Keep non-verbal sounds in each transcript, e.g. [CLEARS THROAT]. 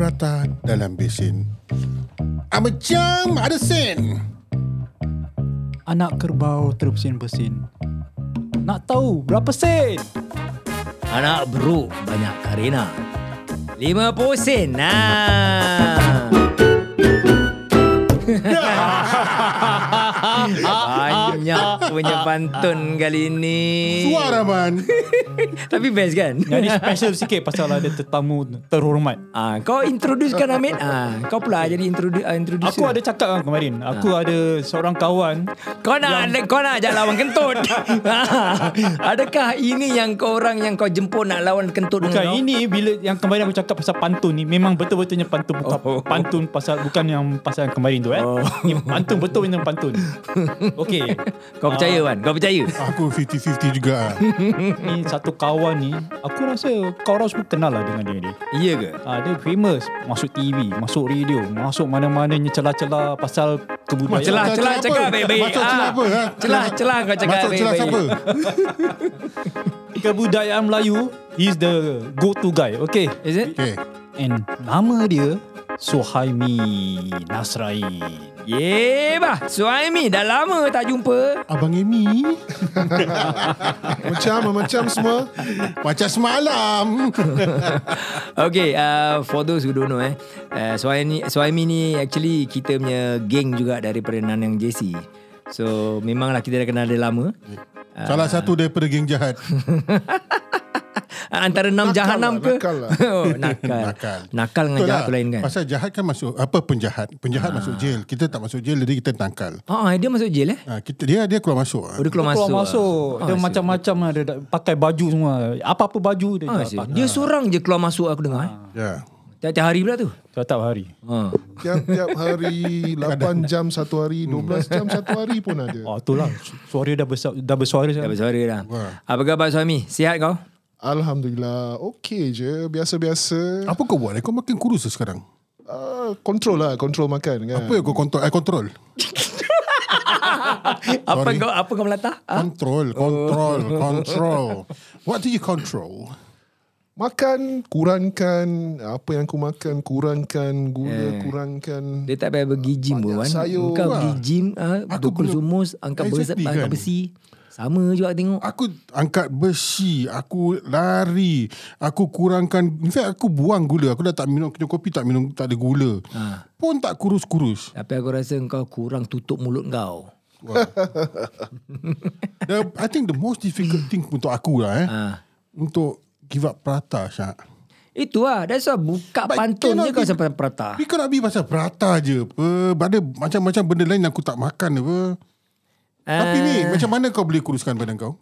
prata dalam besin. Ah, macam ada sen. Anak kerbau terbesin-besin. Nak tahu berapa sen? Anak beruk banyak karina. 50 sen. Nah. Punya pantun kali ni. Suara man. [LAUGHS] Tapi best kan? Yang ni special sikit pasal ada tetamu terhormat. Ah, kau introducekan Amin. Ah, kau pula jadi introduce uh, introducer. Aku ada cakap kan kemarin. Aku ada seorang kawan. Kau nak yang... kau nak ajak lawan kentut. [LAUGHS] Adakah ini yang kau orang yang kau jemput nak lawan kentut Bukan dengan kau? ini bila yang kemarin aku cakap pasal pantun ni memang betul-betulnya pantun bukan Oh. pantun pasal bukan yang pasal yang kemarin tu eh. Oh. Ni pantun betul betul pantun. [LAUGHS] Okey. Kau percaya Wan? Kau percaya? [LAUGHS] Aku 50-50 juga. [LAUGHS] Ni satu kawan ni aku rasa kau orang semua kenal lah dengan dia ni. Iya ke? Ah, dia famous Masuk TV Masuk radio Masuk mana-mananya celah-celah Pasal kebudayaan Celah, Macam celah, apa? cakap baik-baik. Macam celah Ah. apa? Ha? Celah, celah kau cakap Masuk celah baik-baik. siapa? [LAUGHS] Kebudayaan Melayu He's the go-to guy Okay Is it? Okay. And nama dia Suhaimi Nasrain Ye bah, Suhaimi dah lama tak jumpa. Abang Amy. [LAUGHS] Macam macam semua. Macam semalam. [LAUGHS] Okay, uh, for those who don't know eh, uh, Suhaimi, Suhaimi ni actually kita punya geng juga daripada Nanang JC. So memanglah kita dah kenal dia lama. Salah satu daripada geng jahat. [LAUGHS] Antara enam Nakal jahanam lah, ke? nakal lah. [LAUGHS] oh, nakal. Nakal. Nakal dengan Betul jahat lah. tu lain kan? Pasal jahat kan masuk apa penjahat. Penjahat masuk jail. Kita tak masuk jail jadi kita tangkal. Ah, dia masuk jail eh? Ha, kita dia dia keluar masuk. Oh, dia keluar Keluar masuk. masuk ah. Dia macam-macam lah Dia pakai baju semua Apa-apa baju dia Ah, asyik. pakai dia seorang je keluar masuk aku dengar. eh. Ya. Tiap-tiap hari pula tu. Setiap hari Ha. Tiap-tiap hari 8 [LAUGHS] jam satu hari, 12 jam satu hari pun ada. Oh itulah Suara dah besar Dah bersuara Dah bersuara dah. Wah. Apa khabar suami? Sihat kau? Alhamdulillah, okey je, biasa-biasa. Apa kau buat? Kau makin kurus sekarang. Uh, control lah, control makan kan. Apa yang kau kontrol? I control. [LAUGHS] Apa Sorry. kau apa kau melatah? Ha? Control, control, control. What do you control? Makan, kurangkan apa yang aku makan, kurangkan gula, Eh. kurangkan. Dia tak payah pergi gym pun sayur. Kau pergi gym, ha, Aku belum- sumus, angkat Exactly angkat kan. besi. Sama juga tengok. Aku angkat besi, aku lari, aku kurangkan. In fact, aku buang gula. Aku dah tak minum kedai kopi, tak minum, tak ada gula. Ha. Pun tak kurus-kurus. Tapi aku rasa kau kurang tutup mulut kau. [LAUGHS] The, I think the most difficult thing untuk aku lah eh. Ha. Untuk give up prata, Syak. Itu lah. That's why buka But pantun je kau sampai prata. We cannot be pasal prata je apa. Ada macam-macam benda lain yang aku tak makan apa. Tapi ni, Ah. macam mana kau boleh kuruskan badan kau?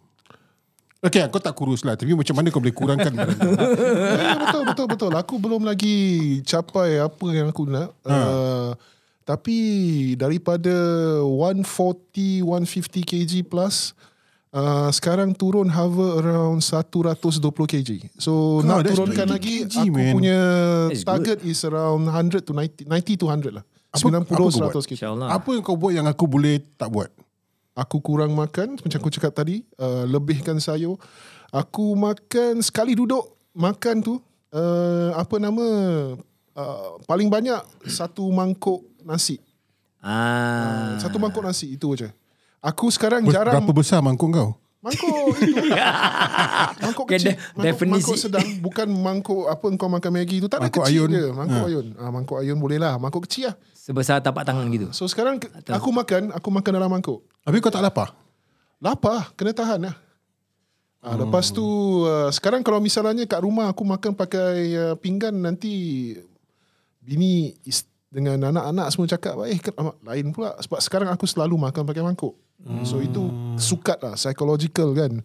Okay, kau tak kurus lah. Tapi macam mana kau boleh kurangkan badan kau? [LAUGHS] Ya, betul, betul, betul. Aku belum lagi capai apa yang aku nak. Uh, tapi daripada 140, 150 kg plus, uh, sekarang turun hover around 120 kg. So God, nak turunkan 20 lagi, kg, aku man. punya That's target is around 100 to 90, 90 to 100 lah. Apa- 90 apa kau 100 kg. Apa yang kau buat yang aku boleh tak buat? Aku kurang makan macam aku cakap tadi, uh, lebihkan sayur. Aku makan sekali duduk makan tu uh, apa nama uh, paling banyak satu mangkuk nasi. Ah. Satu mangkuk nasi itu aja. Aku sekarang Ber- jarang Berapa besar mangkuk kau? Mangkuk itu. [LAUGHS] mangkuk Okay, kecil. de- Mangkuk, definisi- mangkuk sedang bukan mangkuk apa kau makan Maggi tu. Tak ada Mangkuk kecil ayun. je. Mangkuk Ha. ayun. Ah, mangkuk ayun boleh lah. Mangkuk kecil lah. Sebesar tapak tangan gitu. So sekarang ke- aku makan, aku makan dalam mangkuk. Habis kau tak lapar? Lapar, kena tahan lah. Ah, Hmm. lepas tu uh, sekarang kalau misalnya kat rumah aku makan pakai uh, pinggan nanti bini is, dengan anak-anak semua cakap eh lain pula sebab sekarang aku selalu makan pakai mangkuk. So itu sukat lah psychological kan.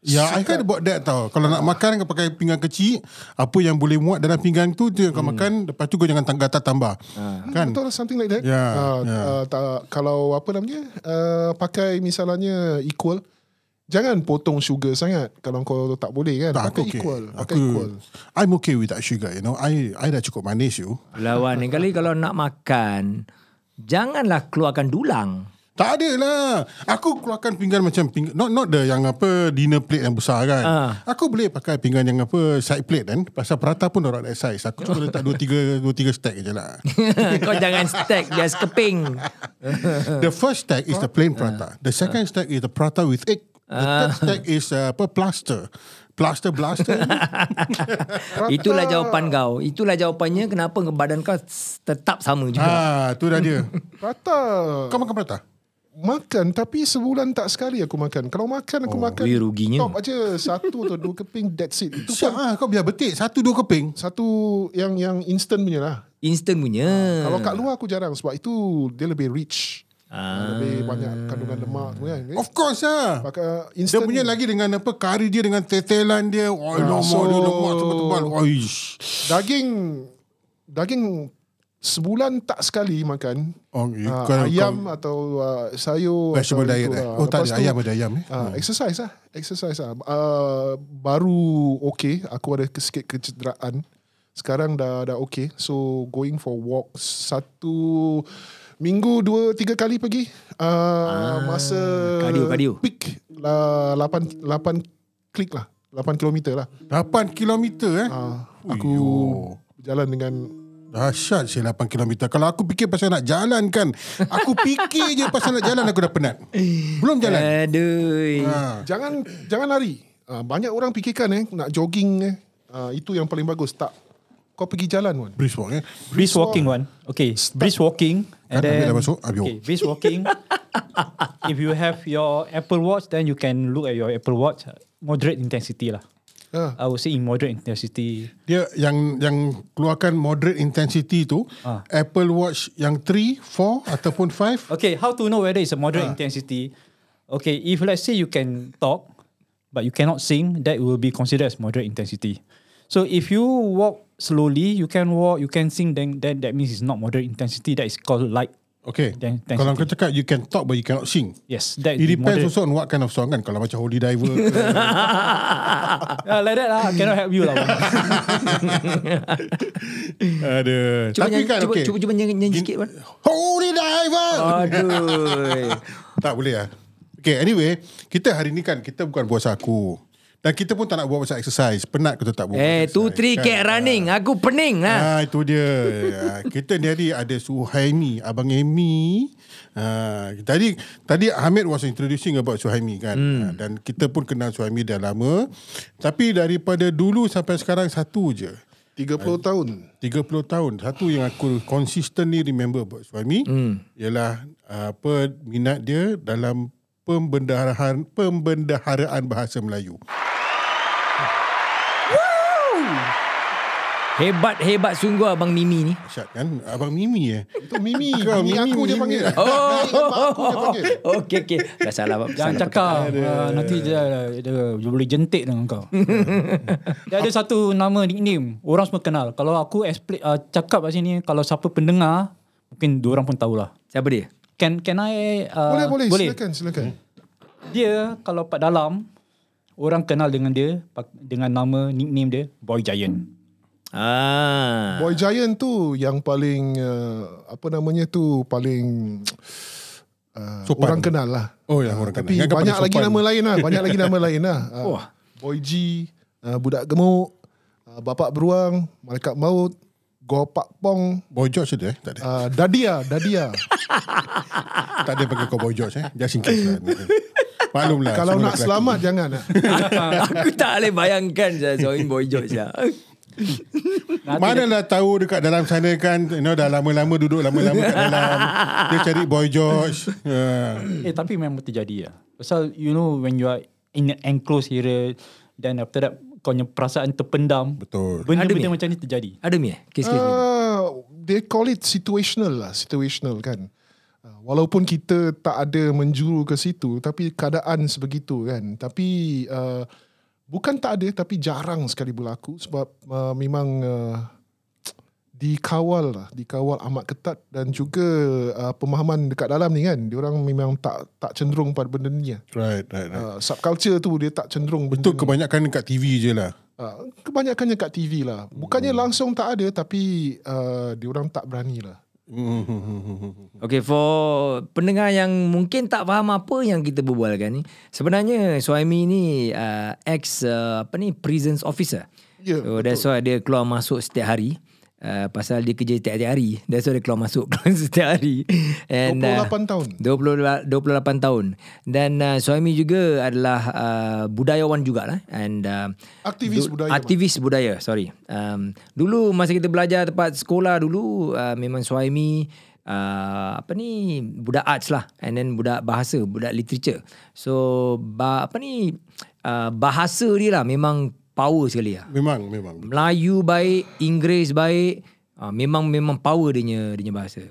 Ya, I heard about that tau. Kalau nak makan kau pakai pinggan kecil, apa yang boleh muat dalam pinggan tu tu yang kau makan, lepas tu kau jangan tangga tambah. Kan? Betul lah something like that. Ya, Ah, ya. ah, tak, kalau apa namanya uh, pakai misalnya equal Jangan potong sugar sangat kalau kau tak boleh kan. Tak, pakai aku okay. equal. Aku, Pakai equal. I'm okay with that sugar, you know. I I dah cukup manis you. Lawan ni kali kalau nak makan, janganlah keluarkan dulang. Tak ada lah. Aku keluarkan pinggan macam pinggan, not not the yang apa dinner plate yang besar kan. Ah. Aku boleh pakai pinggan yang apa side plate kan. Pasal prata pun orang that size. Aku cuma letak dua tiga dua tiga stack je lah. [LAUGHS] Kau jangan stack Just keping the first stack is the plain prata. The second stack is the prata with egg. The third stack is uh, apa plaster. Plaster blaster. [LAUGHS] Itulah jawapan kau Itulah jawapannya Kenapa badan kau Tetap sama juga ah, tu dah dia. Prata Kau makan prata? Makan Tapi sebulan tak sekali aku makan Kalau makan aku makan weh, ruginya. Top aja Satu atau dua keping That's it Itu Siap pun ah, kau biar betik. Satu dua keping. satu yang yang instant punya lah Instant punya Kalau kat luar aku jarang Sebab itu Dia lebih rich Ah. Lebih banyak kandungan lemak semua kan Of course lah. Pakai Dia instant punya lagi dengan apa kari dia dengan tetelan dia. Oh, lemak so- dia lemak tebal-tebal. Oish. Daging Daging Sebulan tak sekali makan Oh, uh, kau- Ayam kau- atau uh, sayur Vegetable atau diet itu, eh? ah. Oh, tak ada tu, ayam ada ayam eh? Uh, exercise lah Exercise lah uh, Baru okay Aku ada sikit kecederaan Sekarang dah dah okay So going for walk Satu Minggu dua tiga kali pergi uh, Masa Cardio, cardio. Peak lah, Lapan Lapan klik lah 8 kilometer lah 8 kilometer eh? uh, Aku Berjalan dengan Dahsyat sih 8 kilometer. Kalau aku fikir pasal nak jalan kan. Aku fikir je pasal nak jalan aku dah penat. Belum jalan. Aduh Ha. Jangan Jangan lari uh, Banyak orang fikirkan eh Nak jogging eh uh, Itu yang paling bagus Tak Kau pergi jalan Wan Brisk walk eh. Brisk walking one. Okay, brisk walking. Kan And ambil then, dah masuk. Okay, brisk walking. [LAUGHS] if you have your Apple Watch, then you can look at your Apple Watch. Moderate intensity lah. Uh, I would say in moderate intensity. Dia yang yang keluarkan moderate intensity tu Ah. Apple Watch yang 3, 4 ataupun 5 Okay, how to know whether it's a moderate intensity? Okay, if let's say you can talk, but you cannot sing, that will be considered as moderate intensity. So if you walk slowly, you can walk, you can sing, then then that means it's not moderate intensity. That is called light. Okay. Then- Kalau kau cakap you can talk but you cannot sing. Yes, that It depends moderate. also on what kind of song kan. Kalau macam Holy Diver. ke. [LAUGHS] Yeah, like that lah. I cannot help you lah. [LAUGHS] Ada. Cuba Tapi nyanyi, kan cuba, okay. cuba, cuba nyanyi, nyanyi sikit Wan. Holy Diver. Aduh [LAUGHS] Tak boleh lah. Okay, anyway, kita hari ni kan kita bukan buat aku. Dan kita pun tak nak buat pasal exercise. Penat kita tak buat. Eh, exercise, two, three, kan? cat running. Aku pening lah. Ah itu dia. Ah, kita ni hari ada Suhaimi, abang Amy. Ah, tadi tadi Hamid was introducing about Suhaimi kan. Hmm. Ah, dan kita pun kenal Suhaimi dah lama. Tapi daripada dulu sampai sekarang satu je. 30 tahun 30 tahun. Satu yang aku consistently remember about Suhaimi Hmm. ialah ah, apa minat dia dalam pembendaharaan pembendaharaan bahasa Melayu. Hebat, hebat sungguh Abang Mimi ni. Syat kan? Abang Mimi eh. Itu Mimi Kau, Mimi Mimi, aku dia Mimi. panggil Oh, [LAUGHS] aku dia panggil Okey, okey. Dah salah. Jangan salah cakap. Uh, nanti dia, dia, dia boleh jentik dengan kau. [LAUGHS] dia ada satu nama nickname. Orang semua kenal. Kalau aku explain, uh, cakap kat sini, kalau siapa pendengar, mungkin dua orang pun tahulah. Siapa dia? Can can I uh, Boleh boleh boleh. silakan silakan Dia kalau pat dalam orang kenal dengan dia pak- dengan nama nickname dia Boy Giant. Ah. Boy Giant tu yang paling uh, apa namanya tu paling uh, Sopan. orang kenal lah. Oh ya orang Tapi kenal. Ingatkan banyak lagi nama lain lah. Banyak lagi nama lain lah. [LAUGHS] Uh, Wah. Boy G, uh, Budak Gemuk, uh, Bapak Beruang, Malaikat Maut, Gopak Pong, Boy George ada eh? Tak ada. uh, Dadia, Dadia. [LAUGHS] tak ada panggil kau Boy George eh. Just in case lah. [LAUGHS] Maklum lah. Kalau nak selamat jangan lah. Aku tak boleh bayangkan saya Zoin Boy George lah. Mana lah tahu dekat dalam sana kan you know, dah lama-lama duduk lama-lama kat dalam dia cari Boy George uh, Eh tapi memang terjadi lah. Pasal you know when you are in an enclosed area then after that kau punya perasaan terpendam. betul Benda-benda Ada, macam ni terjadi. Ada mi eh? Kes-kes ni. Uh, they call it situational lah, situational kan. Uh, walaupun kita tak ada menjuru ke situ, tapi keadaan sebegitu kan. Tapi uh, bukan tak ada, tapi jarang sekali berlaku sebab uh, memang uh, dikawal lah, dikawal amat ketat dan juga uh, pemahaman dekat dalam ni kan. Diorang memang tak tak cenderung pada benda ni lah. right right, right. Uh, subculture tu dia tak cenderung benda betul ni. kebanyakan dekat TV je lah Uh, kebanyakannya kat TV lah. Bukannya langsung tak ada tapi uh, diorang tak berani lah. [LAUGHS] Okay, for pendengar yang mungkin tak faham apa yang kita berbualkan ni, sebenarnya Suhaimi ni uh, ex uh, apa ni prisons officer. Ya, so that's why dia keluar masuk setiap hari. Uh, pasal dia kerja setiap hari. That's why dia keluar masuk [LAUGHS] setiap hari. And, 28 tahun. 20, 28 tahun. Dan uh, Suhaimi juga adalah uh, budayawan jugalah. And uh, Aktivis du- budaya, Aktivis budaya, sorry. Um, dulu masa kita belajar tempat sekolah dulu uh, memang Suhaimi uh, apa ni budak arts lah and then budak bahasa, budak literature. So ba, apa ni uh, bahasa dia lah memang power sekali lah. Memang, memang. Melayu baik, Inggeris baik, uh, memang memang power dia punya dia punya bahasa.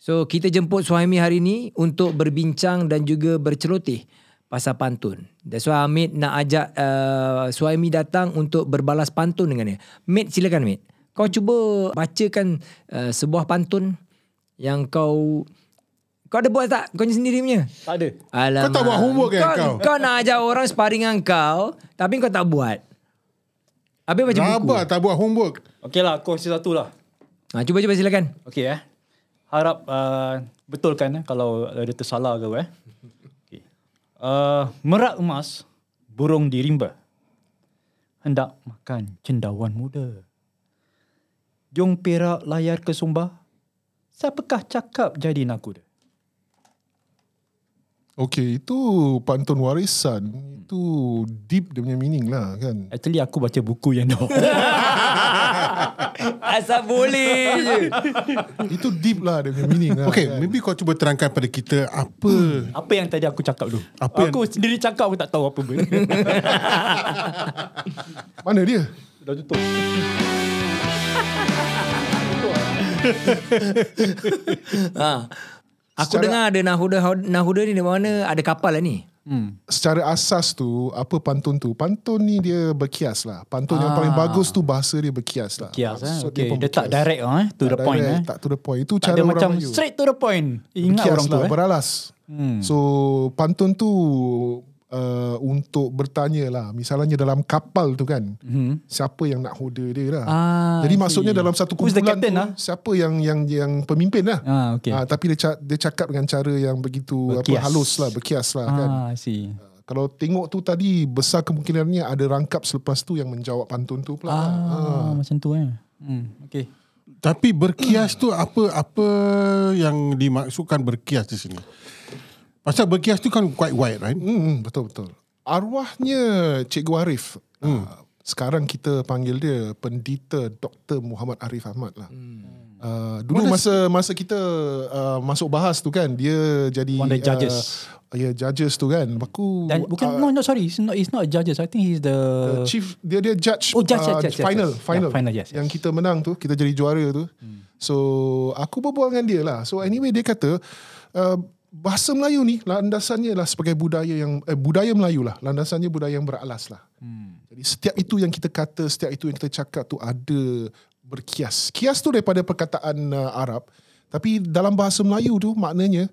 So kita jemput Suhaimi hari ni untuk berbincang dan juga berceloteh pasal pantun. That's why Amit nak ajak uh, Suhaimi datang untuk berbalas pantun dengan dia. Mate silakan Mate. Kau cuba bacakan uh, sebuah pantun yang kau kau ada buat tak? Kau sendiri punya? Tak ada. Alamak. Kau tak buat homework kau? kau? Kau nak ajak orang sparring dengan kau, tapi kau tak buat. Habis baca buku. Rabak tak buat homework. Okey lah, aku kongsi satu lah. Ha, cuba cuba silakan. Okey eh. Harap uh, betulkan eh, kalau ada tersalah ke eh. Okay. Uh, merak emas, burung di rimba. Hendak makan cendawan muda. Jong perak layar ke Sumba. Siapakah cakap jadi nakuda? Okay, itu pantun warisan. Itu deep dia punya meaning lah kan. Actually aku baca buku yang dah. [LAUGHS] Asal boleh je. itu deep lah dia punya meaning lah. Okay, kan. maybe kau cuba terangkan pada kita apa apa yang tadi aku cakap tu? Apa aku sendiri cakap aku tak tahu apa benda. [LAUGHS] Mana dia? dah tutup. ha. Aku Secara- dengar ada Nahuda Nahuda ni di mana ada kapal lah ni. Hmm. Secara asas tu, apa pantun tu? Pantun ni dia berkias lah. Pantun yang paling bagus tu bahasa dia berkias lah. Kias eh. So, Okay. pun Dia tak berkias. direct ah eh. To Tak the point direct, eh. Tak to the point. Itu Tak cara orang macam Melayu. straight to the point. Ingat Berkias orang tu lah, eh. beralas. Hmm. So pantun tu uh, untuk bertanya lah. Misalnya dalam kapal tu kan. Hmm. Siapa yang nak hoda dia lah. Ah, Jadi maksudnya see. dalam satu kumpulan captain tu lah? siapa yang yang yang pemimpin lah. Ah, okay. Ah, tapi dia dia cakap dengan cara yang begitu apa Berkias. halus lah, berkias lah kan. Ah, I see. Kalau tengok tu tadi besar kemungkinannya ada rangkap selepas tu yang menjawab pantun tu pula. Ah, macam tu eh. Hmm, okay. Tapi berkias tu apa apa yang dimaksudkan berkias di sini? Pasal berkias tu kan quite wide, right? Hmm, betul betul. Arwahnya Cikgu Arif. Hmm. Uh, sekarang kita panggil dia Pendeta Dr. Muhammad Arif Ahmad lah. Hmm. Uh, dulu masa masa kita uh, masuk bahas tu kan dia jadi One of the judges. Uh, ya judges tu kan. Aku Dan bukan uh, no no sorry, it's not it's not judges. I think he's the uh, chief dia dia judge, Oh, judge, uh, judge, judge, final judge. final Yeah, final, yes, yang kita menang tu kita jadi juara tu. Hmm. So aku berbual dengan dia lah. So anyway dia kata uh, bahasa Melayu ni landasannya lah sebagai budaya yang eh, budaya Melayu lah. Landasannya budaya yang beralas lah. Hmm. Jadi setiap itu yang kita kata, setiap itu yang kita cakap tu ada berkias. Kias tu daripada perkataan uh, Arab. Tapi dalam bahasa Melayu tu maknanya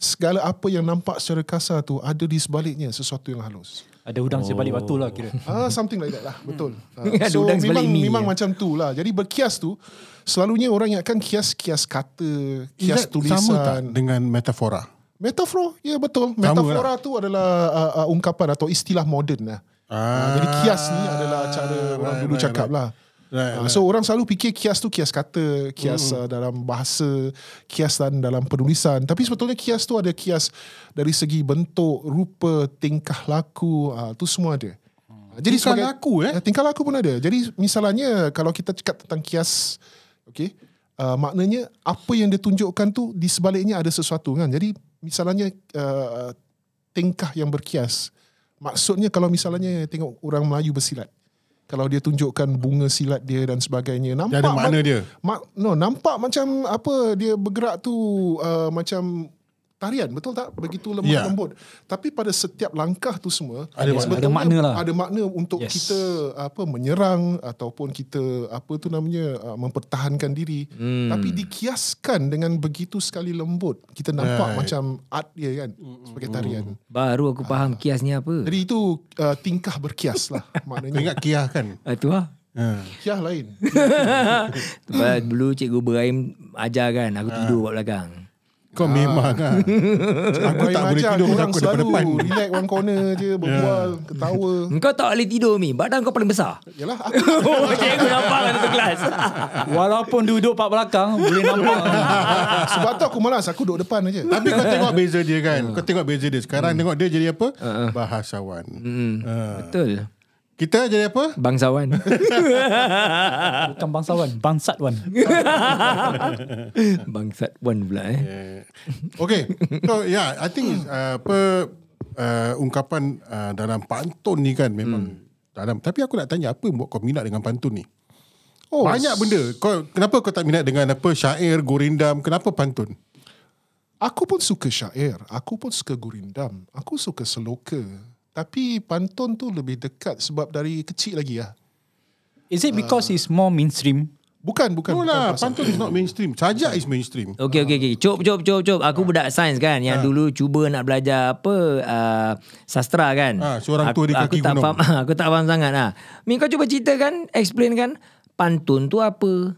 segala apa yang nampak secara kasar tu ada di sebaliknya sesuatu yang halus. ada udang sebalik batu lah kira. Ah something like that lah betul. Ah, [LAUGHS] Ada so udang memang memang ya. macam tu lah. Jadi berkias tu selalunya orang ingatkan kias kias kata, Is kias that sama tak tulisan. dengan metafora? Metafora, ya betul. Sama Metafora tu adalah uh, uh, ungkapan atau istilah moden lah. Ah, jadi kias ni adalah cara orang right, dulu right, cakap right. lah. Right, Ah, So orang selalu fikir kias tu kias kata, kias uh, dalam bahasa, kias dan dalam penulisan. Tapi sebetulnya kias tu ada kias dari segi bentuk, rupa, tingkah laku, uh, tu semua ada. Ah, Jadi Tingkah laku, eh? Tingkah laku pun ada. Jadi misalnya kalau kita cakap tentang kias, okay, uh, maknanya apa yang dia tunjukkan tu di sebaliknya ada sesuatu kan. Jadi misalnya uh, tingkah yang berkias. Maksudnya kalau misalnya tengok orang Melayu bersilat. Kalau dia tunjukkan bunga silat dia dan sebagainya. Nampak Dia ada makna ma- dia. Ma- no, nampak macam apa dia bergerak tu uh, macam tarian betul tak begitu lemah Ya. lembut tapi pada setiap langkah tu semua Ada makna. Ada makna lah. ada makna untuk Yes. kita apa menyerang ataupun kita apa tu namanya uh, mempertahankan diri Hmm. tapi dikiaskan dengan begitu sekali lembut kita nampak Right. macam art dia kan sebagai tarian Baru aku faham kias ni apa. jadi itu uh, tingkah berkias lah [LAUGHS] maknanya ingat kiah kan? Ah, tu lah. Ha. kiah lain [LAUGHS] Sebab dulu Cikgu Ibrahim ajar kan aku tidur kat belakang. Kau memang kan. [LAUGHS] Aku tak boleh tidur aku depan selalu depan. relax one corner je Berbual Ketawa Engkau tak boleh tidur Mi. Badan kau paling besar. Yalah [LAUGHS] aku oh, cikgu nampak kat satu kelas. [LAUGHS] Walaupun duduk pak belakang boleh nampak. Sebab tu aku malas Aku duduk depan aja Tapi kau tengok beza dia kan. Kau tengok beza dia. Sekarang tengok dia jadi apa? Bahasawan. Hmm. Ah. Betul. Kita jadi apa? Bangsawan. [LAUGHS] Bukan bangsawan, bangsatwan. [LAUGHS] Bangsat Wan pula eh. Okay. So yeah, I think uh, apa uh, ungkapan uh, dalam pantun ni kan memang dalam. Tapi aku nak tanya apa yang buat kau minat dengan pantun ni? Oh, Banyak benda. Kau kenapa kau tak minat dengan apa syair, gurindam? Kenapa pantun? Aku pun suka syair Aku pun suka gurindam Aku suka seloka Tapi pantun tu lebih dekat Sebab dari kecil lagi lah Is it because it's more mainstream? Bukan Bukan, No bukan lah, pasal- pantun is not mainstream. Sajak is mainstream. Okey okey okey. Cop cop cop cop. Aku budak sains kan yang dulu cuba nak belajar apa uh, sastra kan. Ah, seorang aku, tua di kaki aku tak gunung. faham [LAUGHS] aku tak faham sangat ah. Mi kau cuba ceritakan, explain kan pantun tu apa?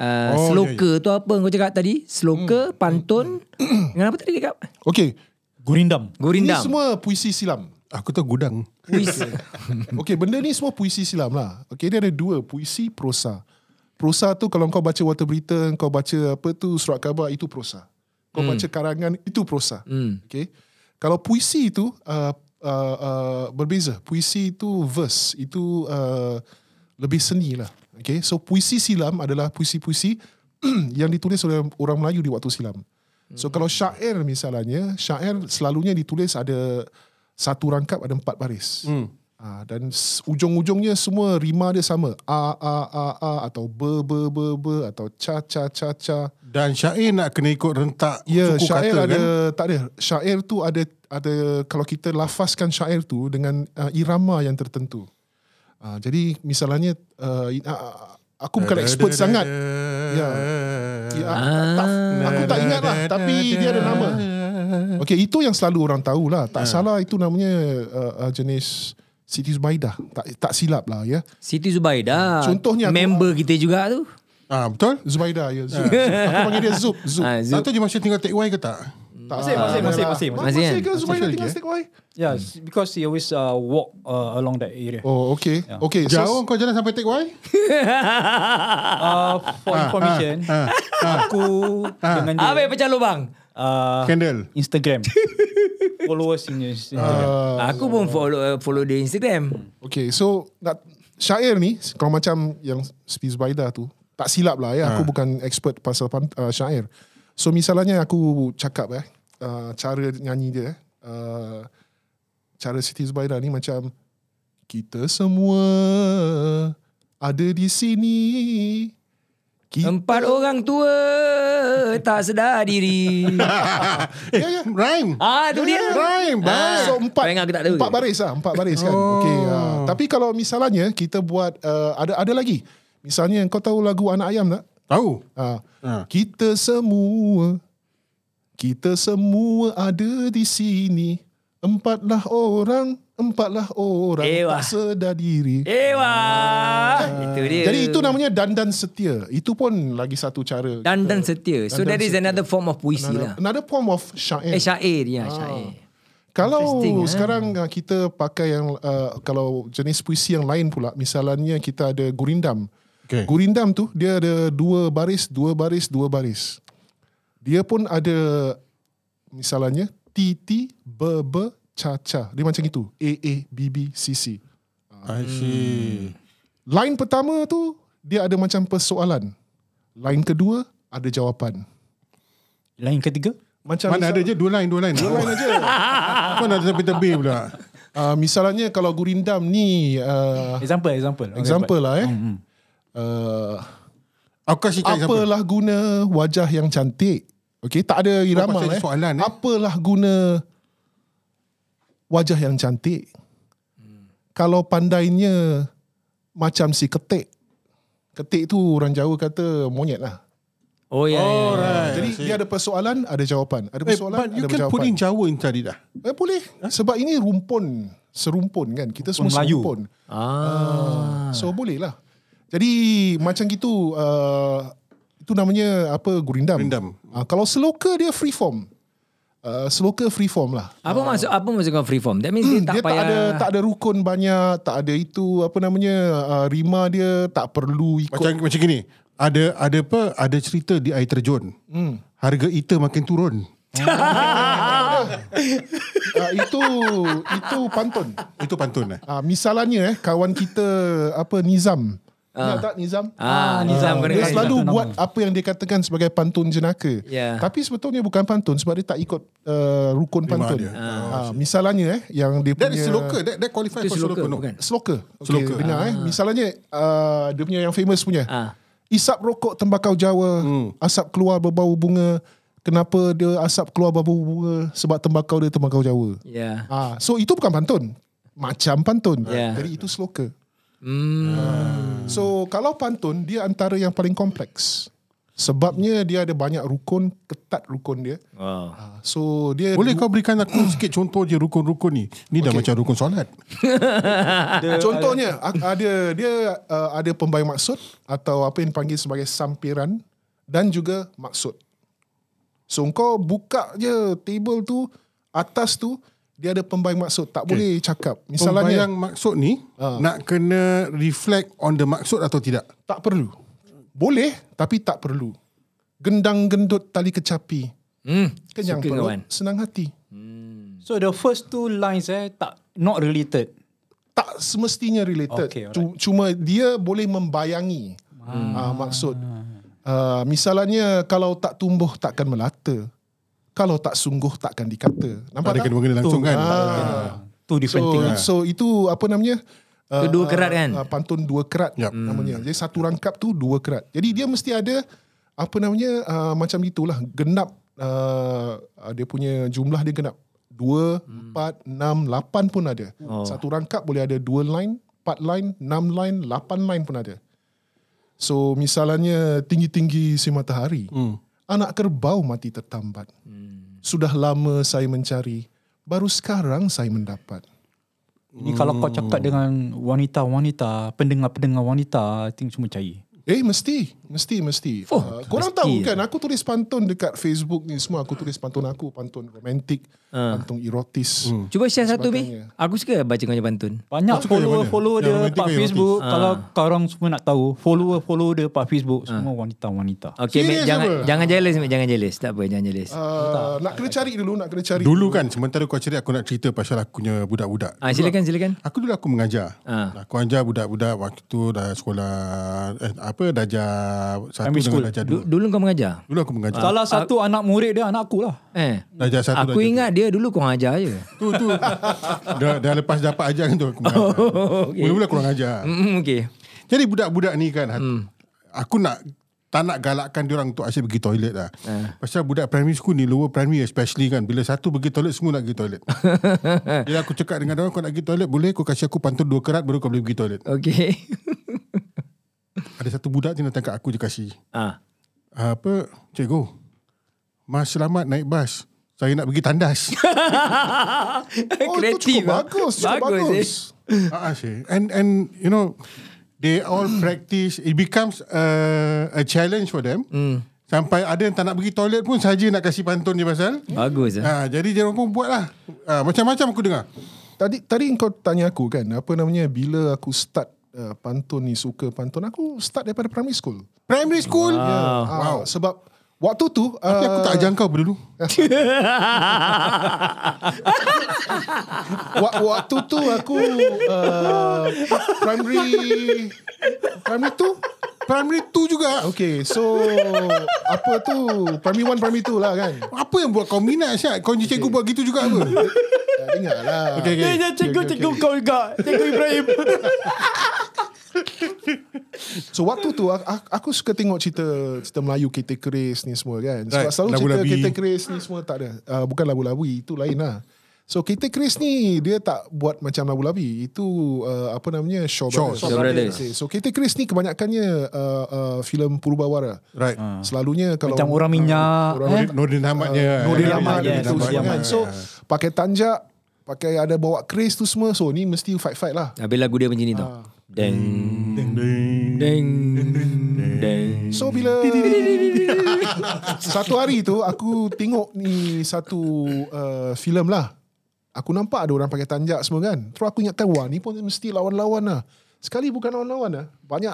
Uh, Oh, sloka tu apa kau cakap tadi? Sloka, pantun. [COUGHS] Dengan apa tadi cakap? Okay Gurindam. Ini Gurindam. semua puisi silam Aku tahu gudang. Puisi. [LAUGHS] Okay benda ni semua puisi silam lah. Okay dia ada dua Puisi prosa. Prosa tu kalau kau baca water berita Kau baca apa tu surat khabar Itu prosa. Kau baca karangan Itu prosa. Hmm. Okay Kalau puisi tu uh, uh, uh, Berbeza. Puisi itu verse Itu uh, Lebih seni lah. Okay So puisi silam adalah puisi-puisi [CLEARS THROAT] Yang ditulis oleh orang Melayu di waktu silam. So kalau syair misalnya Syair selalunya ditulis ada Satu rangkap ada empat baris Hmm. Ah, dan ujung-ujungnya semua rima dia sama. A a a a atau be be be be atau cha cha cha cha. Dan syair nak kena ikut rentak Ya, suku syair kata ada kan. tak ada. Syair tu ada ada kalau kita lafazkan syair tu dengan uh, irama yang tertentu. Uh, jadi misalnya uh, aku bukan expert sangat. Ya. Ya, tak, aku tak ingat lah tapi dia ada nama. Okey, itu yang selalu orang tahu lah. Tak salah itu namanya uh, uh, jenis Siti Zubaidah. Tak tak silap lah ya. Siti Zubaidah. Contohnya aku- member kita juga tu. Ah, betul? Zubaidah ya. Zub. aku panggil dia Zub. Zub. Ah, Tak Zub. tahu dia masih tinggal take Y ke tak? Tak, Masih, masih, masih, masih, Ma- masih Masih kan? ke Zubaidah Masih tinggal Stick Y? Yeah, because he always uh, walk uh, along that area. Oh, okay. Okay, Jauh so kau jalan sampai take Y? [LAUGHS] Uh, for information, aku dengan dia Apa pecah lubang? Uh, Candle. Instagram. [LAUGHS] Followers in Instagram. Aku pun follow uh, follow dia Instagram. Okay, so nak, syair ni kalau macam yang Siti Zubaidah tu tak silap lah ya. Aku bukan expert pasal pan, uh, syair. So misalnya aku cakap eh uh, cara nyanyi dia eh, uh, cara Siti Zubaidah ni macam kita semua ada di sini. Kita, Empat orang tua tak sedar diri. Eh, [LAUGHS] rhyme. ah, tu dia. Rhyme. baik. So empat aku tak tahu Empat ke? baris lah Empat baris kan oh. okay, uh, Tapi kalau misalnya Kita buat uh, Ada ada lagi Misalnya kau tahu lagu Anak Ayam tak? Tahu. Uh, Ah. Kita semua Kita semua ada di sini Empatlah orang Empatlah orang Ewa. Tak sedar diri Ewa. Itu dia. Jadi itu namanya dandan setia Itu pun lagi satu cara dan dan setia. So Dandan that is setia. another form of puisi another, lah. another form of syair Eh syair ya, syair. Kalau Interesting, eh? sekarang uh, kita pakai yang uh, kalau jenis puisi yang lain pula, misalnya kita ada gurindam. Okay. Gurindam tu dia ada dua baris, dua baris, dua baris. Dia pun ada misalnya T T B B cha cha. Dia macam itu. A A B B C C. I see. Line pertama tu dia ada macam persoalan. Line kedua ada jawapan. Lain ketiga? Macam Mana ada je dua line, dua line. Dua line aja. [LAUGHS] Mana ada sampai tebing pula. Uh, misalnya kalau gurindam ni uh, Example, example. example lah eh. Hmm, Uh, Aku kasih kat example. apalah guna wajah yang cantik? Okey, tak ada irama pasal eh. soalan, eh. Apalah guna wajah yang cantik? Kalau pandainya macam si ketik. Ketik tu orang Jawa kata monyet lah. Oh ya. ya, ya. Alright. Jadi dia ada persoalan, ada jawapan. Ada Eh, persoalan, but you ada can jawapan. put in Jawa inside it lah. Eh, boleh. Sebab ini rumpun. Serumpun kan. Kita semua Melayu. serumpun. Ah. So boleh lah. Jadi macam gitu uh, Itu namanya apa gurindam. Gurindam. Ah, kalau seloka dia free form. Uh, seloka free form lah. Apa maksud apa maksud kau free form? That means dia tak dia payah tak ada tak ada rukun banyak, tak ada itu apa namanya uh, rima dia tak perlu ikut. Macam macam gini. Ada ada apa? Ada cerita di air terjun. Hmm. Harga ita makin turun. uh, [LAUGHS] itu itu pantun. Itu pantun eh. Uh, misalnya eh kawan kita apa Nizam. Ingat tak Nizam? Ah, Nizam Ah, dia selalu buat apa yang dia katakan sebagai pantun jenaka. Ya. Tapi sebetulnya bukan pantun sebab dia tak ikut uh, rukun Memang pantun. dia. Ah. misalnya eh yang dia That punya is local. That, that qualify for sloka. No. bukan? Sloka. Okay, Sloka. Dengar eh. Misalnya uh, dia punya yang famous punya. Ah. Isap rokok tembakau Jawa, Hmm. asap keluar berbau bunga. Kenapa dia asap keluar berbau bunga? Sebab tembakau dia tembakau Jawa. Ya. Ah, so itu bukan pantun. Macam pantun. Ya. Jadi itu sloka. Hmm. So kalau pantun dia antara yang paling kompleks. Sebabnya dia ada banyak rukun, ketat rukun dia. Wow. Ah, So dia Boleh kau berikan aku [COUGHS] sikit contoh je rukun-rukun ni? Ni dah macam rukun solat. [LAUGHS] Contohnya a- ada dia uh, ada pembaik maksud atau apa yang dipanggil sebagai sampiran dan juga maksud. So kau buka je table tu atas tu dia ada pembaik maksud tak okay. boleh cakap. Misalnya Misalnya yang maksud ni Ah. nak kena reflect on the maksud atau tidak? tak perlu. Boleh tapi tak perlu. Gendang gendut tali kecapi. Hmm. Kenyang Suka perut, kawan. senang hati. So the first two lines eh tak not related. Tak semestinya related. Okay, Cuma dia boleh membayangi ah. maksud. Uh, misalnya kalau tak tumbuh takkan melata. Kalau tak sungguh takkan dikata. Tak Nampak ada tak? kena-mengena langsung kan? Ah. Two different So, thing. lah. so itu apa namanya? Itu dua kerat kan? Uh, pantun dua kerat Yup. namanya. Jadi satu rangkap tu dua kerat. Jadi dia mesti ada apa namanya uh, macam itulah genap uh, dia punya jumlah dia genap. Dua, empat, enam, lapan pun ada. Oh. Satu rangkap boleh ada dua line, empat line, enam line, lapan line pun ada. So misalnya tinggi-tinggi si matahari. Hmm. Anak kerbau mati tertambat. Sudah lama saya mencari, baru sekarang saya mendapat. Ini kalau kau cakap dengan wanita-wanita, pendengar-pendengar wanita, I think semua cair. Eh mesti, mesti, mesti. Oh, uh, korang mesti tahu ya. kan aku tulis pantun dekat Facebook ni semua aku tulis pantun aku, pantun romantik, Ah. pantun erotis. Hmm. Cuba share satu bi. Aku suka baca kau pantun. Banyak Kau suka yang mana? follower-follow Yang dia pak ke Facebook. erotis? Kalau korang semua nak tahu, follower-follow dia pak Facebook semua wanita-wanita. Okay, Mek, jangan apa? jangan jealous, Mek, jangan jealous. Tak apa, jangan jealous. Uh, nak kena cari dulu, nak kena cari. Dulu kan sementara kau cerita aku nak cerita pasal aku punya budak-budak. Ah, silakan, silakan. Aku dulu aku mengajar. Ah. Aku ajar budak-budak waktu tu dah sekolah eh, apa darjah satu Primary school. dengan darjah Du- dua. dulu kau mengajar? Dulu aku mengajar. Salah satu anak murid dia anak aku lah. Eh. Darjah satu Aku darjah ingat dia dulu kau ajar je. [LAUGHS] Tu tu. dah, dah lepas dapat ajar kan tu aku mengajar. Oh, okay. Mula-mula kurang ajar. Hmm, okay. Jadi budak-budak ni kan hmm. aku nak tak nak galakkan dia orang untuk asyik pergi toilet lah. Ah. Pasal budak primary school ni, lower primary especially kan, bila satu pergi toilet, semua nak pergi toilet. [LAUGHS] Jadi aku cakap dengan dia orang, kau nak pergi toilet, boleh kau kasih aku pantun dua kerat, baru kau boleh pergi toilet. Okay. Ada satu budak dia datang kat aku, dia kasih. ah. "Ah, Apa, cikgu, mas selamat naik bas. Saya nak pergi tandas. [LAUGHS] Oh, itu Kreatif. cukup ah. bagus, cukup Bagus, bagus. eh. Ah, sih. And and you know, they all [CLEARS THROAT] practice. It becomes a, a challenge for them. Hmm. Sampai ada yang tak nak pergi toilet pun saja nak kasih pantun dia pasal. Bagus ah. Ah, jadi dia orang pun buat lah. Ah, macam-macam aku dengar. Tadi tadi kau tanya aku kan, apa namanya bila aku start uh, pantun ni suka pantun, aku start daripada primary school. Primary school. Wow. Ah, sebab waktu tu Tapi aku uh, tak ajar kau dulu. [LAUGHS] Wa- waktu tu aku uh, primary primary tu Primary 2 juga. Okay so apa tu primary one primary two lah kan Apa yang buat kau minat Syed? Kau okay. cikgu buat gitu juga apa? uh, dengar lah Okay, okay. Dia cikgu-cikgu kau juga. Cikgu Ibrahim. [LAUGHS] So waktu tu aku, aku suka tengok cerita cerita Melayu Kete Keris ni semua kan. Sebab Right, selalu cerita labu-labi. Kete Keris ni semua tak ada. Uh, bukan labu-labi, itu lain lah. So Kete Keris ni dia tak buat macam labu-labi. Itu uh, apa namanya Shaw Shaw, Brothers. Shaw Brothers. So Kete Keris ni kebanyakannya uh, uh, filem Purubawara. Right. Selalunya kalau Macam orang minyak. orang eh? Nordin Ahmadnya. Nordin Nordin Nordin kan. So pakai tanjak, pakai ada bawa keris tu semua. So ni mesti fight-fight lah. Habis lagu dia macam ni tau. Deng. Deng. Deng. Deng. So bila [LAUGHS] satu hari tu aku tengok ni satu uh, filem lah. Aku nampak ada orang pakai tanjak semua kan. Terus aku ingatkan wah ni pun mesti lawan-lawan lah. Sekali bukan lawan-lawan lah. Banyak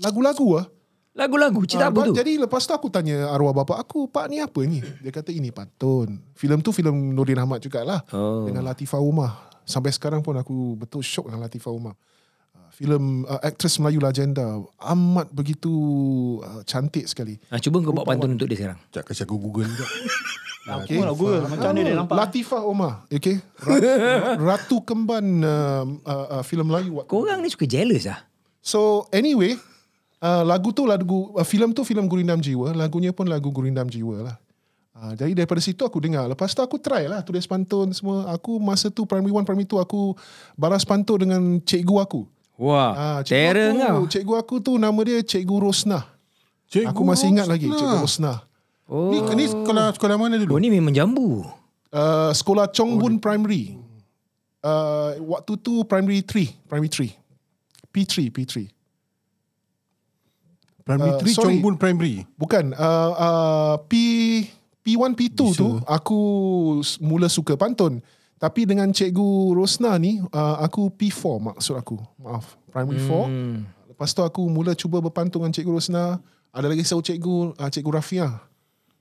lagu-lagu lah. Lagu-lagu cerita Ah, apa tu? Jadi lepas tu aku tanya arwah bapa aku, Pak ni apa ni? Dia kata ini pantun. Filem tu filem Nurdin Ahmad jugalah. Oh. Dengan Latifah Umar. Sampai sekarang pun aku betul syok dengan Latifah Umar. Ah, Filem uh, aktris Melayu legenda amat begitu uh, cantik sekali. Ha, cuba kau buat pantun untuk dia sekarang. Sekejap kasi aku google juga. [LAUGHS] Okay. Aku nak Google macam mana dia nampak. Latifah Omar, okay. Ra- [LAUGHS] Ratu kemban uh, uh, uh, filem Melayu. waktu Korang ni suka jealous ah. So anyway, uh, lagu tu lagu uh, filem tu filem Gurindam Jiwa, lagunya pun lagu Gurindam Jiwa lah. Uh, jadi daripada situ aku dengar. Lepas tu aku try lah tulis pantun semua. Aku masa tu primary 1, primary 2 aku balas pantun dengan cikgu aku. Wah, Ah, cikgu terror aku, kau. Cikgu aku tu nama dia Cikgu Rosnah. Cikgu aku masih ingat lagi Rosnah. Cikgu Rosnah. Oh. Ni, ni sekolah sekolah mana oh, dulu? ni memang jambu. Uh, sekolah Chong Bun Primary. Uh, waktu tu primary 3, primary 3. P3, P3. Primary Uh, 3 sorry. Chongbun Primary. Bukan uh, uh, P P1 P2 tu aku mula suka pantun. Tapi dengan cikgu Rosna ni uh, aku P4 maksud aku. Maaf, primary 4. Hmm. Lepas tu aku mula cuba berpantun dengan cikgu Rosna. Ada lagi satu cikgu uh, cikgu Rafia.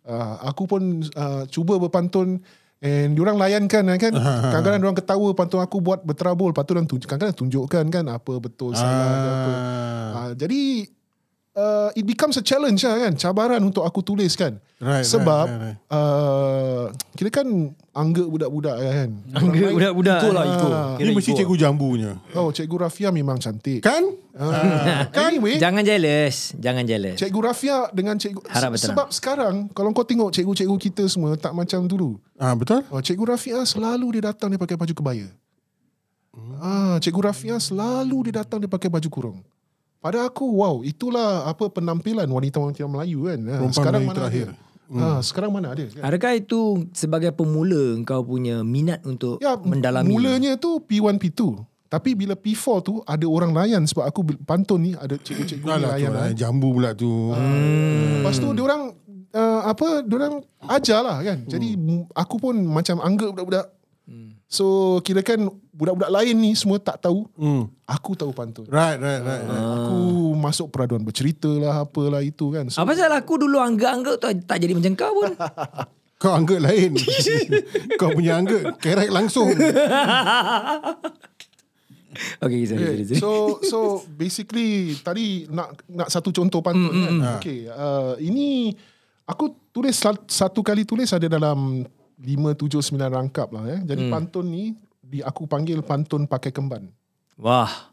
Uh, aku pun uh, cuba berpantun and diorang layankan kan. [LAUGHS] Kadang-kadang diorang ketawa pantun aku buat berterabul. Lepas tu diorang tunjuk, kadang-kadang tunjukkan kan apa betul salah ke apa. Ah. Uh, jadi uh, it becomes a challenge lah kan, cabaran untuk aku tulis kan. Right, Sebab right, right, right. Uh, kira kan angga budak-budak kan. Angga budak-budak. Ego. Ah. Kira Ni mesti ego. cikgu jambunya. Oh, cikgu Rafia memang cantik. Kan? Ah, [LAUGHS] anyway, Jangan jealous. Jangan jealous. cikgu Rafia dengan cikgu Harap sebab sekarang kalau kau tengok cikgu-cikgu kita semua tak macam dulu. Ah betul? Oh, cikgu Rafia selalu dia datang dia pakai baju kebaya. Ah, cikgu Rafia selalu dia datang dia pakai baju kurung. Pada aku, wow, itulah apa penampilan wanita-wanita Melayu kan. Ah, Perempuan sekarang Melayu mana terakhir. ada? Ah, sekarang mana ada? Kan? Adakah itu sebagai pemula kau punya minat untuk Ya, mendalami? mulanya tu P1, P2. Tapi bila P4 tu ada orang layan sebab aku pantun ni ada cikgu-cikgu ni tu layan. lah, Lah. jambu pula tu. Hmm. Lepas tu diorang uh, apa diorang ajar lah kan. Jadi m- aku pun macam anggap budak-budak. So kira kan budak-budak lain ni semua tak tahu. Hmm. Aku tahu pantun. Right, right, right. right. Aku masuk peraduan bercerita lah apalah itu kan. So, Apa pasal aku dulu anggap-anggap tu tak jadi macam kau pun. [LAUGHS] Kau anggap lain. [LAUGHS] Kau punya anggap kerek langsung. [LAUGHS] okay, sorry, sorry, Okay, sorry. so so basically tadi nak nak satu contoh pantun kan. Okay, uh, ini aku tulis sat- satu kali tulis ada dalam 5 7 9 rangkap lah eh. Jadi pantun ni di aku panggil pantun pakai kemban. Wah.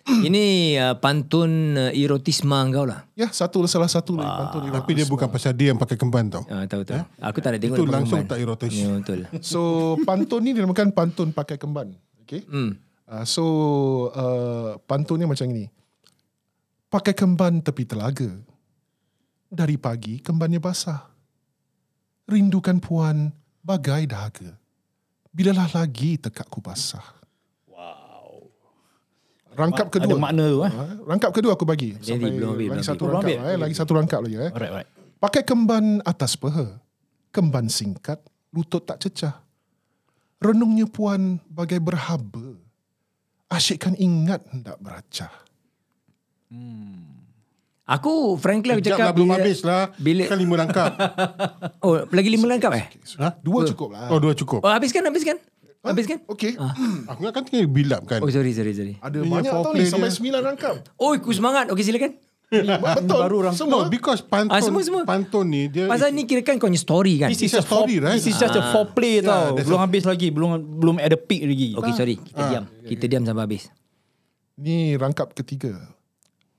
[CLEARS THROAT] Ini uh, pantun uh, erotisma kau lah. Ya, satu salah satu lagi pantun ini. Tapi dia bukan pasal dia yang pakai kemban tau. Uh, tahu tahu. Aku tak ada tengok Itu langsung kemban. tak erotis. Ya, betul. [LAUGHS] So pantun ni dinamakan pantun pakai kemban. Okay. Hmm. Uh, so uh, pantunnya macam ini. Pakai kemban tepi telaga. Dari pagi kembannya basah. Rindukan puan bagai dahaga. Bilalah lagi tekakku basah. Wow. Rangkap kedua. Ada makna tu eh. Ha, Rangkap kedua aku bagi. Jadi, Sampai belum lagi belum satu rangkap. Belum Eh. Lagi satu rangkap lagi. Eh. Alright, right. Pakai kemban atas peha. Kemban singkat, lutut tak cecah. Renungnya puan bagai berhaba. Asyikkan ingat hendak beracah. Aku frankly aku cakap lah, belum bila- habis lah. bila- Kan lima rangkap. [LAUGHS] Oh, lagi lima langkap eh? ha? Dua cukup lah. Oh, dua cukup. Oh, habiskan, habiskan. Habiskan? Okey. Aku kan tinggal build up kan. Oh, sorry, sorry, sorry. Ada Dia banyak tau ni. Sampai dia. sembilan rangkap. Oh, aku semangat. Okey, silakan. [LAUGHS] Betul. Baru rangkap. Semua. No, because pantun, Ah, semua, semua. pantun ni dia Pasal ni kira kan kau punya story kan? This is a a story, right? This is just a foreplay tau. there's Belum habis lagi, belum belum at the peak lagi. Okey, sorry. Kita diam. Kita diam sampai habis. Ni rangkap ketiga.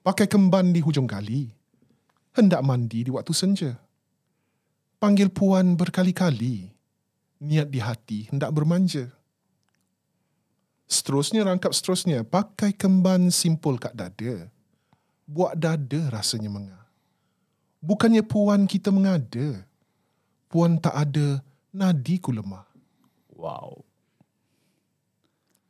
Pakai kemban di hujung kali. Hendak mandi di waktu senja. Panggil puan berkali-kali. Niat di hati hendak bermanja. Seterusnya rangkap seterusnya. Pakai kemban simpul kat dada. Buat dada rasanya mengah. Bukannya puan kita mengada. Puan tak ada, nadiku lemah. Wow.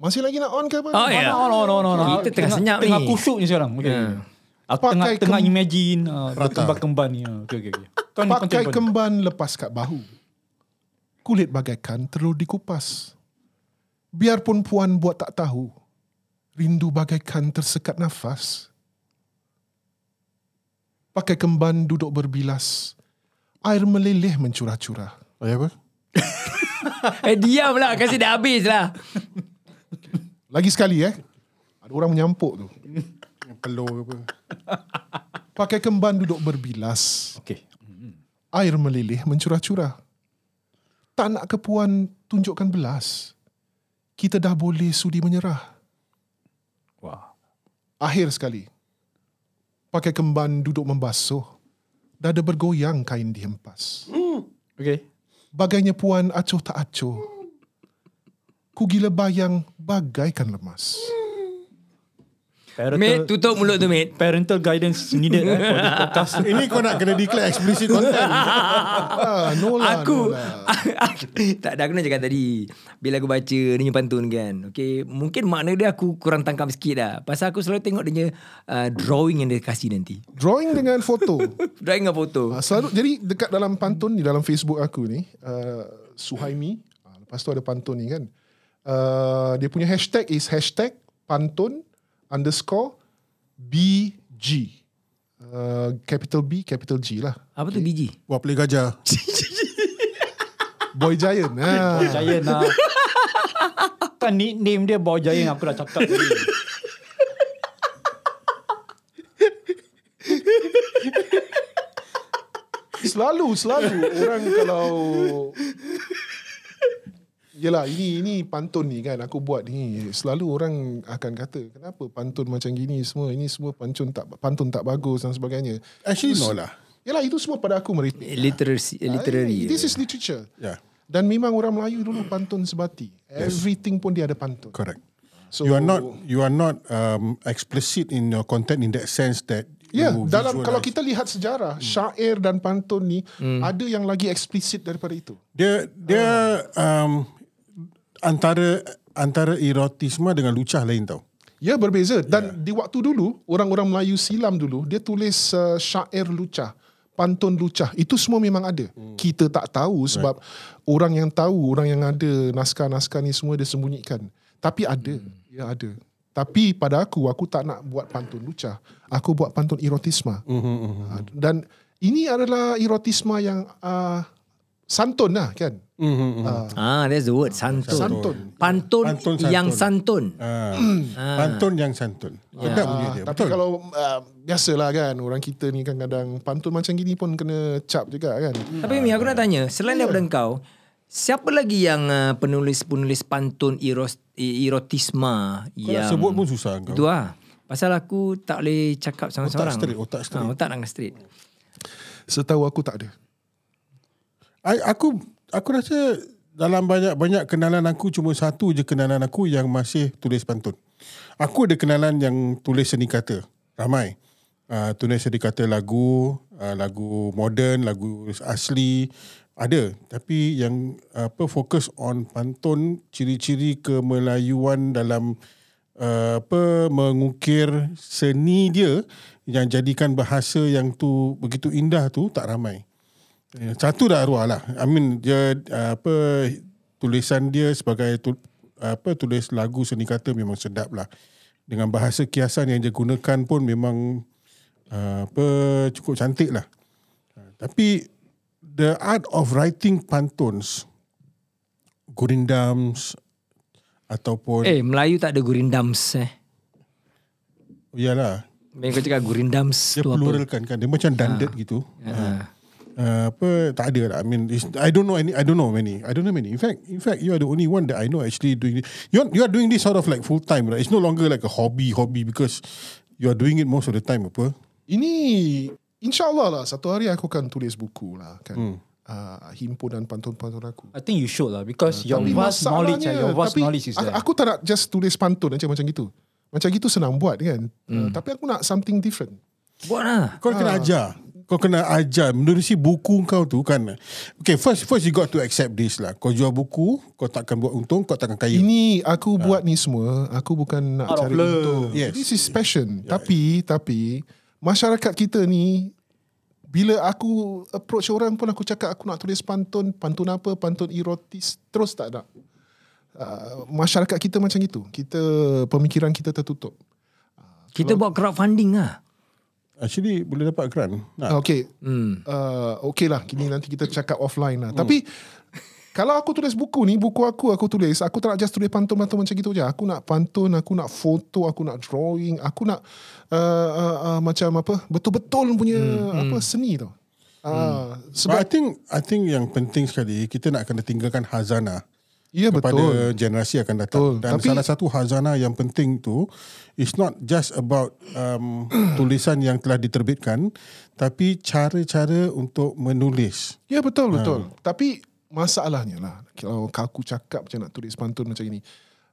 Masih lagi nak on ke apa? Oh, ya. No, no, no, no, no. Kita tengah senyap tengah ni. kusyuk ni sekarang. Okay. Ya. Aku tengah Pakai tengah kem- imagine uh, Rata. kemban-kemban ni. Uh, okay, okay, okay. Kau ni Pakai kemban lepas kat bahu. Kulit bagaikan telur dikupas. Biarpun puan buat tak tahu. Rindu bagaikan tersekat nafas. Pakai kemban duduk berbilas. Air meleleh mencurah-curah. Ayah apa? Eh diam lah Kasih dah habis lah [LAUGHS] Lagi sekali eh. Ada orang menyampuk tu. Ke apa? Pakai kemban duduk berbilas. Okay. Air meleleh mencurah-curah. Tak nak ke puan tunjukkan belas. Kita dah boleh sudi menyerah. Wah. Akhir sekali. Pakai kemban duduk membasuh. Dada bergoyang kain dihempas. Okay. Bagainya puan acuh tak acuh. Ku gila bayang bagaikan lemas. Parental, Mate tutup mulut tu mate parental guidance needed eh, for this podcast. [LAUGHS] Ini kau nak kena declare explicit content. [LAUGHS] Ah, no lah, Aku no lah. [LAUGHS] Tak ada aku nak cakap tadi Bila aku baca Dia punya pantun kan Okay Mungkin makna dia aku Kurang tangkap sikit lah Pasal aku selalu tengok Dia punya uh, Drawing yang dia kasih nanti Drawing dengan foto. Drawing dengan foto Ah, selalu jadi dekat dalam pantun ni dalam Facebook aku ni uh, Suhaimi uh, lepas tu ada pantun ni kan uh, dia punya hashtag is hashtag pantun underscore BG uh, capital B capital G lah Apa tu biji? Buat play gajah. [LAUGHS] Boy Giant ah. Giant lah. kan nickname dia Boy Giant aku dah cakap tadi. Selalu selalu orang kalau Yelah ini ini pantun ni kan aku buat ni selalu orang akan kata kenapa pantun macam gini semua ini semua pantun tak pantun tak bagus dan sebagainya. Actually no lah. Yalah itu semua pada aku merepek. Literary, literary. This is literature. Yeah, Dan memang orang Melayu dulu pantun sebati. Everything pun dia ada pantun. correct. So you are not you are not um, explicit in your content in that sense that Ya, you dalam visualize. kalau kita lihat sejarah, syair dan pantun ni ada yang lagi eksplisit daripada itu. dia dia um, antara antara erotisme dengan lucah lain tau. Ya berbeza dan di waktu dulu orang-orang Melayu silam dulu dia tulis uh, syair lucah, pantun lucah. Itu semua memang ada. Kita tak tahu sebab orang yang tahu, orang yang ada naskah-naskah ni semua dia sembunyikan. Tapi ada, ya ada. Tapi pada aku aku tak nak buat pantun lucah. Aku buat pantun erotisma. Uh, Dan ini adalah erotisma yang uh, santun lah kan. Uh, Ah, that's the word. Santun. Santun. Pantun, Pantun yang santun. santun. Uh, pantun yang santun. Sedap bunyi dia. Tapi Betul. kalau uh, biasalah kan orang kita ni kan kadang pantun macam gini pun kena cap juga kan. Tapi Mi, aku nak tanya. Selain daripada kau, siapa lagi yang uh, penulis-penulis pantun eros, erotisma Kau nak yang... sebut pun susah kau. Itu lah. Pasal aku tak boleh cakap seorang-seorang. straight, otak straight. Ha, otak nak straight. Setahu aku tak ada. I, aku aku rasa dalam banyak-banyak kenalan aku cuma satu je kenalan aku yang masih tulis pantun. Aku ada kenalan yang tulis seni kata. Ramai. Uh, tulis seni kata lagu, uh, lagu moden, lagu asli ada. Tapi yang apa fokus on pantun, ciri-ciri kemelayuan dalam uh, apa mengukir seni dia yang jadikan bahasa yang tu begitu indah tu tak ramai. Ya, Satu dah arwah lah. I mean dia uh, apa tulisan dia sebagai tu, apa tulis lagu seni kata memang sedap lah. Dengan bahasa kiasan yang dia gunakan pun memang uh, apa cukup cantik lah. Uh, tapi the art of writing pantuns, gurindams ataupun Eh, Melayu tak ada gurindams eh. iyalah Main kau cakap gurindams dia tu apa? pluralkan kan dia macam danded gitu. Ha. Uh, apa tak ada lah. I mean, it's, I don't know any. I don't know many. I don't know many. In fact, in fact, you are the only one that I know actually doing. You you are doing this sort of like full time, right? It's no longer like a hobby, hobby because you are doing it most of the time, apa? Ini insyaAllah lah satu hari aku akan tulis buku lah kan. Hmm. Uh, himpunan pantun-pantun aku. I think you should lah because your Tapi vast knowledge, ah, your vast tapi knowledge is aku, there. aku tak nak just tulis pantun aja macam gitu. Macam gitu senang buat kan. Uh, tapi aku nak something different. Buat lah. Kau kena ajar. Kau kena ajar menerusi buku kau tu kan. Okay, first first you got to accept this lah. Kau jual buku, kau takkan buat untung, kau takkan kaya. Ini aku buat ni semua, aku bukan nak Out cari untung. Yes. This is passion. Tapi tapi masyarakat kita ni bila aku approach orang pun aku cakap aku nak tulis pantun, pantun apa, pantun erotis, terus tak nak. Uh, masyarakat kita macam itu. Kita pemikiran kita tertutup. Kita buat crowdfunding lah. Actually boleh dapat grant. Nak. Ah, okay. Hmm. Uh, okay lah. Kini nanti kita cakap offline lah. Tapi kalau aku tulis buku ni, buku aku aku tulis, aku tak nak just tulis pantun-pantun macam gitu je. Aku nak pantun, aku nak foto, aku nak drawing, aku nak uh, uh, uh, macam apa, betul-betul punya apa seni tau. Uh, But sebab I think I think yang penting sekali kita nak kena tinggalkan hazana ya kepada betul. generasi akan datang. Betul. Dan Tapi- salah satu hazana yang penting tu is not just about um, [CLEARS THROAT] tulisan yang telah diterbitkan tapi cara-cara untuk menulis. Ya betul betul. Tapi masalahnya lah kalau aku cakap macam nak tulis pantun macam ini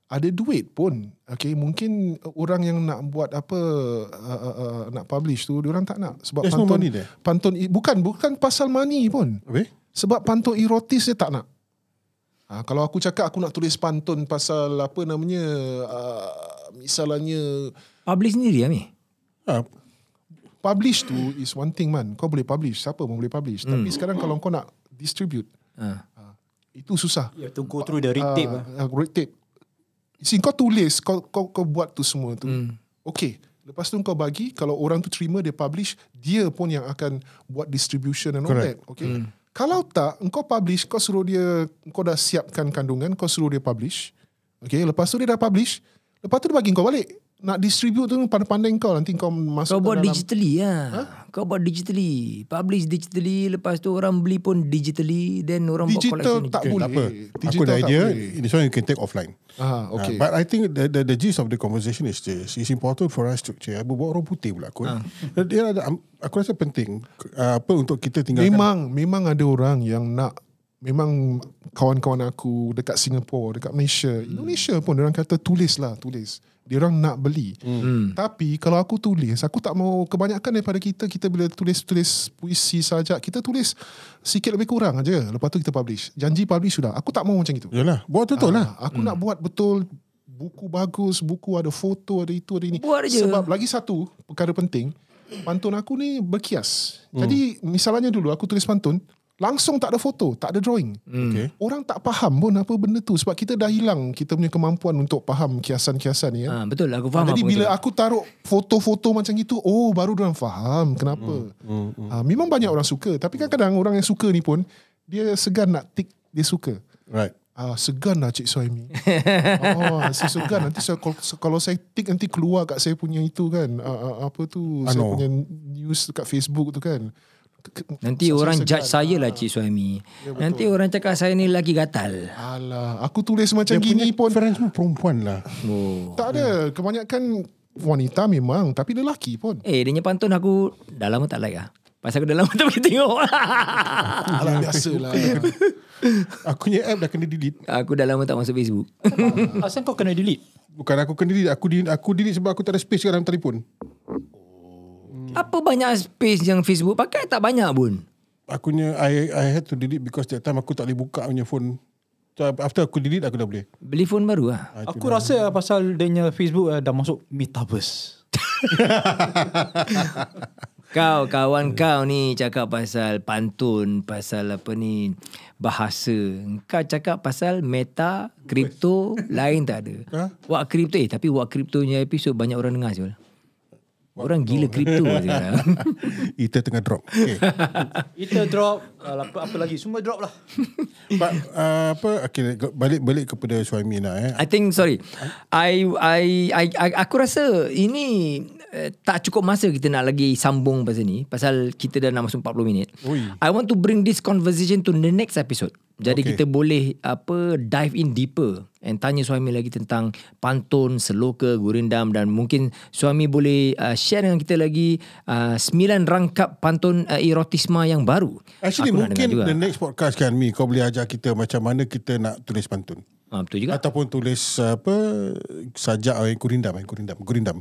ada duit pun. Okay, mungkin orang yang nak buat apa uh, uh, uh, nak publish tu orang tak nak sebab There's no pantun money there. pantun bukan bukan pasal money pun. Habis? Sebab pantun erotis dia tak nak. Ha, kalau aku cakap aku nak tulis pantun pasal apa namanya uh, misalnya Publish sendiri Ami. Ah, publish tu is one thing man. Kau boleh publish, siapa pun boleh publish. Hmm. Tapi sekarang kalau kau nak distribute Ha. itu susah. You have to go through the red tape. lah. uh, red tape. See, kau tulis, kau, kau kau buat tu semua tu. Hmm. Okay. Lepas tu kau bagi, kalau orang tu terima, dia publish, dia pun yang akan buat distribution and all Correct. that. Okay. Kalau tak, kau publish, kau suruh dia, kau dah siapkan kandungan, kau suruh dia publish. Okay. Lepas tu dia dah publish, lepas tu dia bagi kau balik. Nak distribute tu pandai-pandai kau, nanti kau masuk Kau buat dalam... digitally lah. Kau buat digitally. Publish digitally. Lepas tu orang beli pun digitally. Then orang buat Digital collection. tak okay, boleh. tak apa. Digital Aku ada idea. boleh. This one you can take offline. Ah, okay. Uh, but I think the, the the gist of the conversation is this. It's important for us to cik, berbuat orang putih pula aku. Uh. Dia ada, aku rasa penting uh, apa untuk kita tinggalkan. Memang memang ada orang yang nak memang kawan-kawan aku dekat Singapura, dekat Malaysia, Indonesia pun orang kata tulis lah, tulis. Dia orang nak beli. Hmm. Tapi kalau aku tulis, aku tak mau kebanyakan daripada kita kita bila tulis-tulis puisi saja, kita tulis sikit lebih kurang aja. Lepas tu kita publish. Janji publish sudah. Aku tak mau macam itu. Yalah, buat betul lah. Ah, Aku nak buat betul buku bagus, buku ada foto, ada itu, ada ini. Buat je. Sebab lagi satu perkara penting, pantun aku ni berkias. Jadi misalnya dulu aku tulis pantun, langsung tak ada foto, tak ada drawing. Okay. Orang tak faham pun apa benda tu sebab kita dah hilang kita punya kemampuan untuk faham kiasan-kiasan ni. Ya. Ha, betul aku Ah, faham jadi apa bila kau aku taruh foto-foto macam itu, oh baru orang faham kenapa. Hmm, hmm, Ah, memang banyak orang suka, tapi kadang-kadang orang yang suka ni pun dia segan nak tik dia suka. Right. Ah, segan lah Cik Suhaimi. [LAUGHS] oh, saya segan. Nanti saya, kalau, kalau saya tik nanti keluar kat saya punya itu kan. Ah, ah, apa tu, saya punya news dekat Facebook tu kan. Nanti saya orang segan. judge saya lah Cik Suhaimi. Nanti orang cakap saya ni lelaki gatal. Alah, aku tulis macam Dia gini punya pun. friends semua perempuan lah. Oh. Tak ada. Kebanyakan wanita memang. Tapi lelaki pun. Eh, dia punya pantun aku dah lama tak like lah. Pasal aku dah lama [LAUGHS] tak pergi tengok. Alah, biasalah. Aku punya app dah kena delete. aku dah lama tak masuk Facebook. Asal kau kena delete? Bukan aku kena delete. Aku delete, aku delete sebab aku tak ada space dalam telefon. Apa banyak space yang Facebook pakai? Tak banyak pun. Aku punya, I, I had to delete because that time aku tak boleh buka punya phone. So after aku delete, aku dah boleh. Beli phone baru lah. Ah, Aku rasa pasal dia punya Facebook uh, dah masuk metaverse. [LAUGHS] Kau kawan kau ni cakap pasal pantun, pasal apa ni bahasa. Kau cakap pasal meta, kripto, lain tak ada. Ha? Wak kripto eh tapi wak kripto punya episod banyak orang dengar Syul. Orang gila kripto sekarang. [LAUGHS] Ether tengah drop. Okay. [LAUGHS] Kita drop uh, apa, apa lagi? Semua drop lah. [LAUGHS] But, uh, apa, okay, balik-balik kepada Suhaimi lah eh. I think sorry. I I I, I aku rasa ini uh, tak cukup masa kita nak lagi sambung pasal ni pasal kita dah nak masuk 40 minit. Ui. I want to bring this conversation to the next episode. Jadi Okay. kita boleh apa dive in deeper and tanya suami lagi tentang pantun, seloka, gurindam dan mungkin suami boleh uh, share dengan kita lagi uh, sembilan rangkap pantun uh, erotisma yang baru. Actually Aku mungkin the next podcast kan Mi kau boleh ajar kita macam mana kita nak tulis pantun. Ah, betul juga. Ataupun tulis uh, apa sajak eh, gurindam eh gurindam gurindam.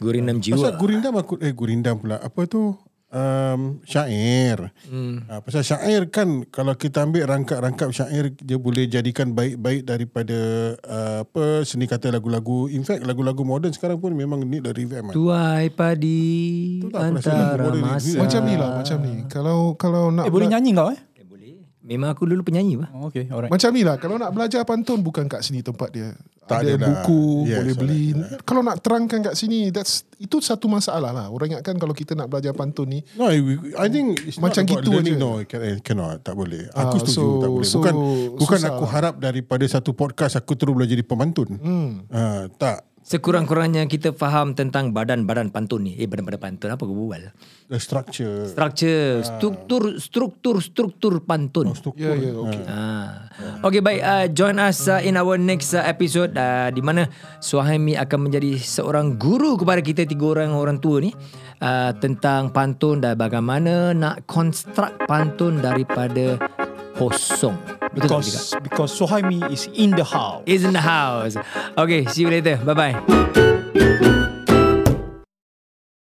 Gurindam Pasal jiwa. gurindam aku eh gurindam pula. Apa tu? um, syair. Hmm. Uh, pasal syair kan kalau kita ambil rangkap-rangkap syair dia boleh jadikan baik-baik daripada uh, apa seni kata lagu-lagu. In fact lagu-lagu moden sekarang pun memang need a revamp. Tuai padi antara masa. ni. Macam ni lah, macam ni. Kalau kalau nak Eh boleh nyanyi kau eh? Memang aku dulu penyanyi bah. Oh, okay, alright. Macam ni lah Kalau nak belajar pantun Bukan kat sini tempat dia Tak Ada ada lah. buku Yes, Boleh beli alright. Kalau nak terangkan kat sini that's Itu satu masalah lah Orang ingatkan Kalau kita nak belajar pantun ni No, I, I think it's Macam not about gitu learning. je. No, can, cannot, tak boleh. Aku setuju, so- tak boleh. so Bukan bukan susah aku lah. harap daripada satu podcast aku terus boleh jadi pemantun. hmm. Ah, tak. Sekurang-kurangnya kita faham tentang badan-badan pantun ni. Eh badan-badan pantun apa aku berbual? The structure. Structure, struktur, struktur, struktur pantun. Ya ya okay. Ah. Okay baik uh, Join us uh, In our next uh, episode uh, Di mana Suhaimi akan menjadi Seorang guru kepada kita Tiga orang orang tua ni uh, Tentang pantun Dan bagaimana Nak construct pantun Daripada Kosong Betul tak Vika? Because because Sohaimi is in the house. Is in the house Okay see you later Bye bye